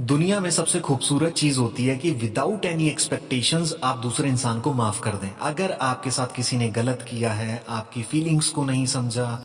दुनिया में सबसे खूबसूरत चीज़ होती है कि विदाउट एनी एक्सपेक्टेशंस आप दूसरे इंसान को माफ़ कर दें। अगर आपके साथ किसी ने गलत किया है, आपकी फीलिंग्स को नहीं समझा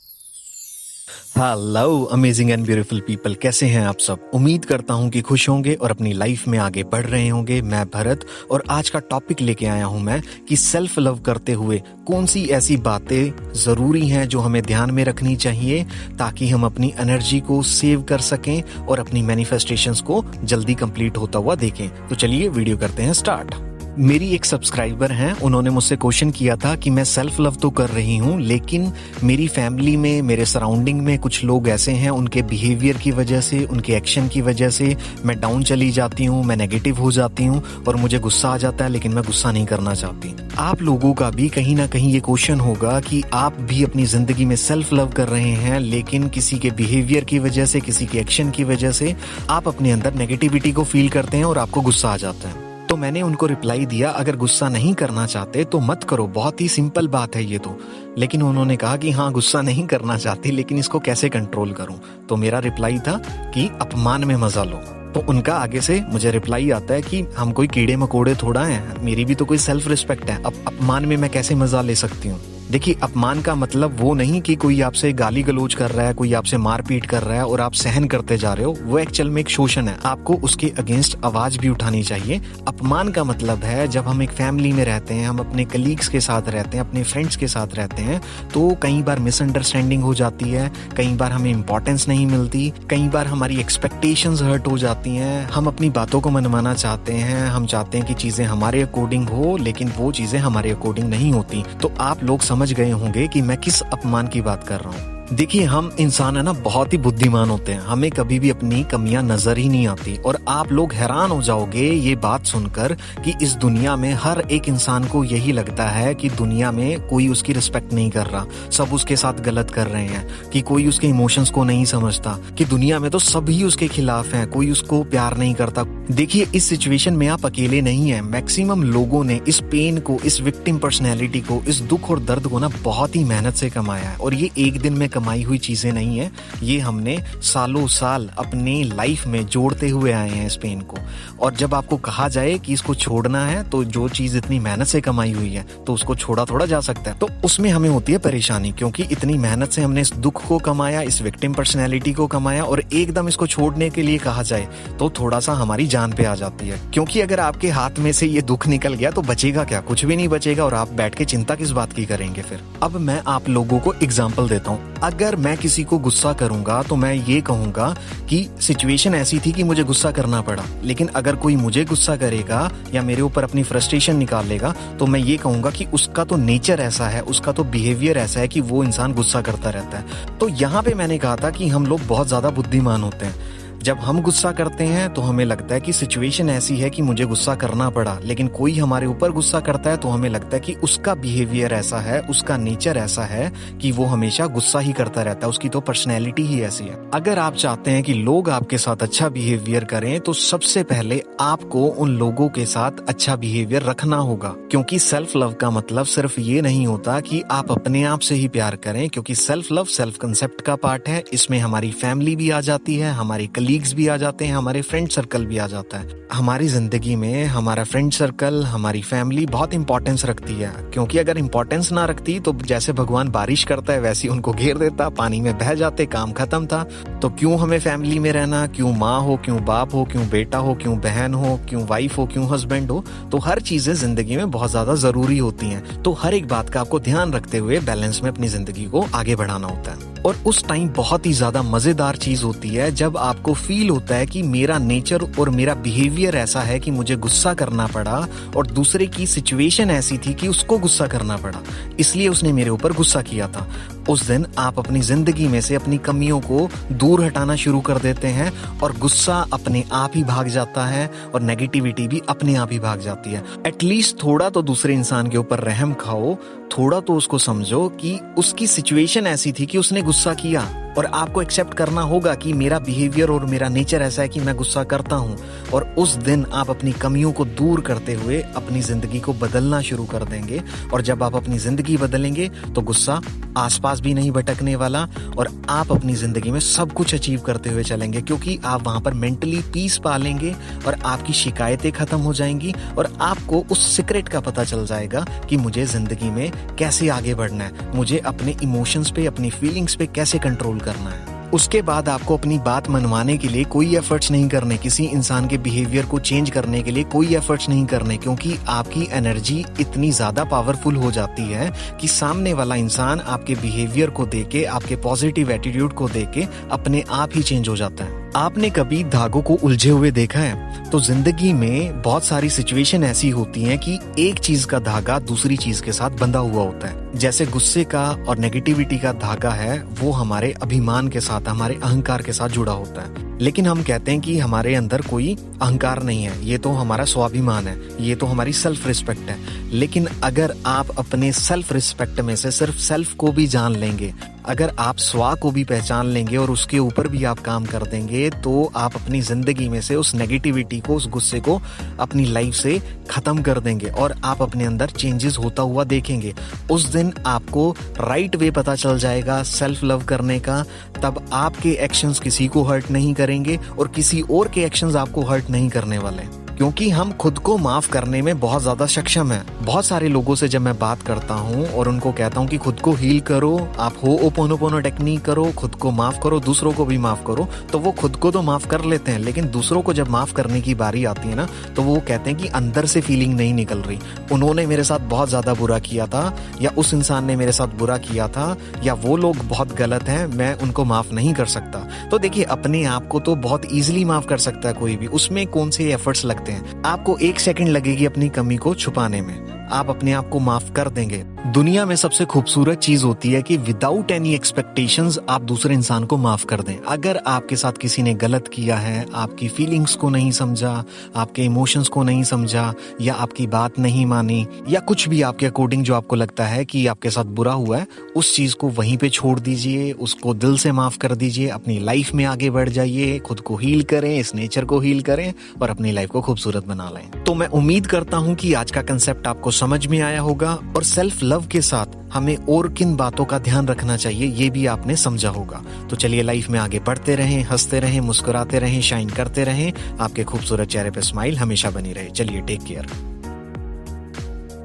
hello amazing and beautiful people कैसे हैं आप सब? उम्मीद करता हूँ कि खुश होंगे और अपनी लाइफ में आगे बढ़ रहे होंगे। मैं भरत और आज का टॉपिक लेके आया हूँ मैं कि सेल्फ लव करते हुए कौन सी ऐसी बातें ज़रूरी हैं जो हमें ध्यान में रखनी चाहिए ताकि हम अपनी एनर्जी को सेव कर सकें और अपनी मैनिफेस्टेशंस को जल्दी कंप्लीट होता हुआ देखें। तो चलिए वीडियो करते हैं स्टार्ट मेरी एक सब्सक्राइबर हैं, उन्होंने मुझसे क्वेश्चन किया था कि मैं सेल्फ लव तो कर रही हूँ, लेकिन मेरी फैमिली में, मेरे सराउंडिंग में कुछ लोग ऐसे हैं, उनके बिहेवियर की वजह से, उनके एक्शन की वजह से मैं डाउन चली जाती हूँ, मैं नेगेटिव हो जाती हूँ और मुझे गुस्सा आ जाता है, लेकिन मैं गुस्सा नहीं करना चाहती। आप लोगों का भी कहीं ना कहीं ये क्वेश्चन होगा कि आप भी अपनी ज़िंदगी में सेल्फ लव कर रहे हैं, लेकिन किसी के बिहेवियर की वजह से, किसी के एक्शन की वजह से आप अपने अंदर नेगेटिविटी को फील करते हैं और आपको गुस्सा आ जाता है। तो मैंने उनको रिप्लाई दिया, अगर गुस्सा नहीं करना चाहते तो मत करो। बहुत ही सिंपल बात है ये तो। लेकिन उन्होंने कहा कि हाँ गुस्सा नहीं करना चाहती, लेकिन इसको कैसे कंट्रोल करूँ? तो मेरा रिप्लाई था कि अपमान में मज़ा लो। तो उनका आगे से मुझे रिप्लाई आता है कि, हम कोई कीड़े मकोड़े थोड़ा हैं। मेरी भी तो कोई सेल्फ रिस्पेक्ट है। अब अपमान में मैं कैसे मज़ा ले सकती हूँ? देखिए, अपमान का मतलब वो नहीं कि कोई आपसे गाली गलोच कर रहा है, कोई आपसे मारपीट कर रहा है और आप सहन करते जा रहे हो। वो एक्चुअल में एक शोषण है। आपको उसके अगेंस्ट आवाज़ भी उठानी चाहिए। अपमान का मतलब है, जब हम एक फैमिली में रहते हैं, हम अपने कलीग्स के साथ रहते हैं, अपने फ्रेंड्स के साथ रहते हैं तो कई बार मिसअंडरस्टैंडिंग हो जाती है, कई बार हमें इंपॉर्टेंस नहीं मिलती, कई बार हमारी एक्सपेक्टेशंस हर्ट हो जाती हैं। हम अपनी बातों को मनवाना चाहते हैं, हम चाहते हैं कि चीज़ें हमारे अकॉर्डिंग हो, लेकिन वो चीज़ें हमारे अकॉर्डिंग नहीं होती। तो आप लोग समझ गए होंगे कि मैं किस अपमान की बात कर रहा हूँ। देखिए, हम इंसान है ना, बहुत ही बुद्धिमान होते हैं। हमें कभी भी अपनी कमियाँ नज़र ही नहीं आती। और आप लोग हैरान हो जाओगे ये बात सुनकर कि इस दुनिया में हर एक इंसान को यही लगता है कि दुनिया में कोई उसकी रिस्पेक्ट नहीं कर रहा। सब उसके साथ गलत कर रहे हैं कि कोई उसके इमोशंस को नहीं समझता। कि दुनिया में तो सभी उसके खिलाफ है, कोई उसको प्यार नहीं करता। देखिए, इस सिचुएशन में आप अकेले नहीं है। मैक्सिमम लोगों ने इस पेन को, इस विक्टिम पर्सनैलिटी को, इस दुख और दर्द को ना बहुत ही मेहनत से कमाया है। और ये एक दिन में कमाई हुई चीज़ें नहीं है। ये हमने सालों साल अपनी लाइफ में जोड़ते हुए आए हैं इस पेन को। और जब आपको कहा जाए कि इसको छोड़ना है तो जो चीज़ इतनी मेहनत से कमाई हुई है तो उसको छोड़ा थोड़ा जा सकता है। तो उसमें हमें होती है परेशानी, क्योंकि इतनी मेहनत से हमने इस दुख को कमाया, इस विक्टिम पर्सनैलिटी को कमाया, और एकदम इसको छोड़ने के लिए कहा जाए तो थोड़ा सा हमारी जान पे आ जाती है। क्योंकि अगर आपके हाथ में से ये दुख निकल गया तो बचेगा क्या? कुछ भी नहीं बचेगा, और आप बैठ के चिंता किस बात की करेंगे फिर? अब मैं आप लोगों को एग्ज़ाम्पल देता हूँ। अगर मैं किसी को गुस्सा करूँगा तो मैं ये कहूँगा कि सिचुएशन ऐसी थी कि मुझे गुस्सा करना पड़ा। लेकिन अगर कोई मुझे गुस्सा करेगा या मेरे ऊपर अपनी फ्रस्ट्रेशन निकाल लेगा तो मैं ये कहूँगा कि उसका तो नेचर ऐसा है, उसका तो बिहेवियर ऐसा है कि वो इंसान गुस्सा करता रहता है। तो यहाँ पे मैंने कहा था कि हम लोग बहुत ज़्यादा बुद्धिमान होते हैं। जब हम गुस्सा करते हैं तो हमें लगता है कि सिचुएशन ऐसी है कि मुझे गुस्सा करना पड़ा। लेकिन कोई हमारे ऊपर गुस्सा करता है तो हमें लगता है कि उसका बिहेवियर ऐसा है, उसका नेचर ऐसा है कि वो हमेशा गुस्सा ही करता रहता है। उसकी तो पर्सनैलिटी ही ऐसी है। अगर आप चाहते हैं कि लोग आपके साथ अच्छा बिहेवियर करें तो सबसे पहले आपको उन लोगों के साथ अच्छा बिहेवियर रखना होगा। क्योंकि सेल्फ लव का मतलब सिर्फ़ ये नहीं होता कि आप अपने आप से ही प्यार करें, क्योंकि सेल्फ लव सेल्फ कंसेप्ट का पार्ट है। इसमें हमारी फैमिली भी आ जाती है, हमारी कलीग कलीग्स भी आ जाते हैं, हमारे फ्रेंड सर्कल भी आ जाता है। हमारी ज़िंदगी में हमारा फ्रेंड सर्कल हमारी फैमिली बहुत इंपॉर्टेंस रखती है। क्योंकि अगर इंपॉर्टेंस ना रखती तो जैसे भगवान बारिश करता है, वैसे उनको घेर देता, पानी में बह जाते, काम खत्म था। तो क्यों हमें फैमिली में रहना? क्यों माँ हो, क्यों बाप हो, क्यों बेटा हो, क्यों बहन हो, क्यों वाइफ हो, क्यों हस्बैंड हो? तो हर चीज़ें ज़िंदगी में बहुत ज़्यादा ज़रूरी होती हैं। तो हर एक बात का आपको ध्यान रखते हुए बैलेंस में अपनी ज़िंदगी को आगे बढ़ाना होता है। और उस टाइम बहुत ही ज़्यादा मज़ेदार चीज़ होती है जब आपको फील होता है कि मेरा नेचर और मेरा बिहेवियर ऐसा है कि मुझे गुस्सा करना पड़ा और दूसरे की सिचुएशन ऐसी थी कि उसको गुस्सा करना पड़ा। इसलिए उसने मेरे ऊपर गुस्सा किया था। उस दिन आप अपनी ज़िंदगी में से अपनी कमियों को दूर हटाना शुरू कर देते हैं और गुस्सा अपने आप ही भाग जाता है और नेगेटिविटी भी अपने आप ही भाग जाती है। एटलीस्ट थोड़ा तो दूसरे इंसान के ऊपर रहम खाओ, थोड़ा तो उसको समझो कि उसकी सिचुएशन ऐसी थी कि उसने गुस्सा किया और आपको एक्सेप्ट करना होगा कि मेरा बिहेवियर और मेरा नेचर ऐसा है कि मैं गुस्सा करता हूँ। और उस दिन आप अपनी कमियों को दूर करते हुए अपनी ज़िंदगी को बदलना शुरू कर देंगे। और जब आप अपनी ज़िंदगी बदलेंगे तो गुस्सा आसपास भी नहीं भटकने वाला और आप अपनी ज़िंदगी में सब कुछ अचीव करते हुए चलेंगे। क्योंकि आप वहाँ पर मेंटली पीस पालेंगे और आपकी शिकायतें खत्म हो जाएँगी और आपको उस सीक्रेट का पता चल जाएगा कि मुझे ज़िंदगी में कैसे आगे बढ़ना है। मुझे अपने इमोशंस पे, अपनी फीलिंग्स पे कैसे कंट्रोल करना है। उसके बाद आपको अपनी बात मनवाने के लिए कोई एफर्ट्स नहीं करने, किसी इंसान के बिहेवियर को चेंज करने के लिए कोई एफर्ट्स नहीं करने, क्योंकि आपकी एनर्जी इतनी ज़्यादा पावरफुल हो जाती है कि सामने वाला इंसान आपके बिहेवियर को देके आपके पॉजिटिव एटीट्यूड को देके अपने आप ही चेंज हो जाता है। आपने कभी धागों को उलझे हुए देखा है? तो ज़िंदगी में बहुत सारी सिचुएशन ऐसी होती हैं कि एक चीज़ का धागा दूसरी चीज़ के साथ बंधा हुआ होता है। जैसे गुस्से का और नेगेटिविटी का धागा है, वो हमारे अभिमान के साथ, हमारे अहंकार के साथ जुड़ा होता है। लेकिन हम कहते हैं कि हमारे अंदर कोई अहंकार नहीं है। ये तो हमारा स्वाभिमान है, ये तो हमारी सेल्फ रिस्पेक्ट है। लेकिन अगर आप अपने सेल्फ रिस्पेक्ट में से सिर्फ़ सेल्फ को भी जान लेंगे, अगर आप स्वा को भी पहचान लेंगे और उसके ऊपर भी आप काम कर देंगे तो आप अपनी ज़िंदगी में से उस नेगेटिविटी को उस गुस्से को अपनी लाइफ से खत्म कर देंगे और आप अपने अंदर चेंजेस होता हुआ देखेंगे। उस दिन आपको राइट वे पता चल जाएगा सेल्फ लव करने का। तब आपके एक्शंस किसी को हर्ट नहीं करेंगे और किसी और के एक्शंस आपको हर्ट नहीं करने वाले। क्योंकि हम खुद को माफ़ करने में बहुत ज़्यादा सक्षम है। बहुत सारे लोगों से जब मैं बात करता हूँ और उनको कहता हूँ कि खुद को हील करो, आप हो ओपोनो टेक्निक करो, खुद को माफ़ करो, दूसरों को भी माफ़ करो तो वो खुद को तो माफ़ कर लेते हैं। लेकिन दूसरों को जब माफ़ करने की बारी आती है ना तो वो कहते हैं कि अंदर से फीलिंग नहीं निकल रही। उन्होंने मेरे साथ बहुत ज़्यादा बुरा किया था, या उस इंसान ने मेरे साथ बुरा किया था, या वो लोग बहुत गलत हैं, मैं उनको माफ़ नहीं कर सकता। तो देखिए, अपने आप को तो बहुत ईजिली माफ़ कर सकता है कोई भी। उसमें कौन से एफर्ट्स लगते हैं। आपको एक सेकंड लगेगी अपनी कमी को छुपाने में। आप अपने आप को माफ़ कर देंगे। दुनिया में सबसे खूबसूरत चीज़ होती है कि विदाउट एनी एक्सपेक्टेशंस आप दूसरे इंसान को माफ़ कर दें। अगर आपके साथ किसी ने गलत किया है, आपकी फीलिंग्स को नहीं समझा, आपके इमोशंस को नहीं समझा, या आपकी बात नहीं मानी, या कुछ भी आपके अकॉर्डिंग जो आपको लगता है कि आपके साथ बुरा हुआ है, उस चीज़ को वहीं पे छोड़ दीजिए, उसको दिल से माफ़ कर दीजिए, अपनी लाइफ में आगे बढ़ जाइए, खुद को हील करें, इस नेचर को हील करें, और अपनी लाइफ को खूबसूरत बना लें। तो मैं उम्मीद करता हूँ कि आज का कंसेप्ट आपको समझ में आया होगा, और सेल्फ लव के साथ हमें और किन बातों का ध्यान रखना चाहिए, ये भी आपने समझा होगा। तो चलिए लाइफ में आगे बढ़ते रहें, हँसते रहें, मुस्कुराते रहें शाइन करते रहें। आपके खूबसूरत चेहरे पे स्माइल हमेशा बनी रहे। चलिए टेक केयर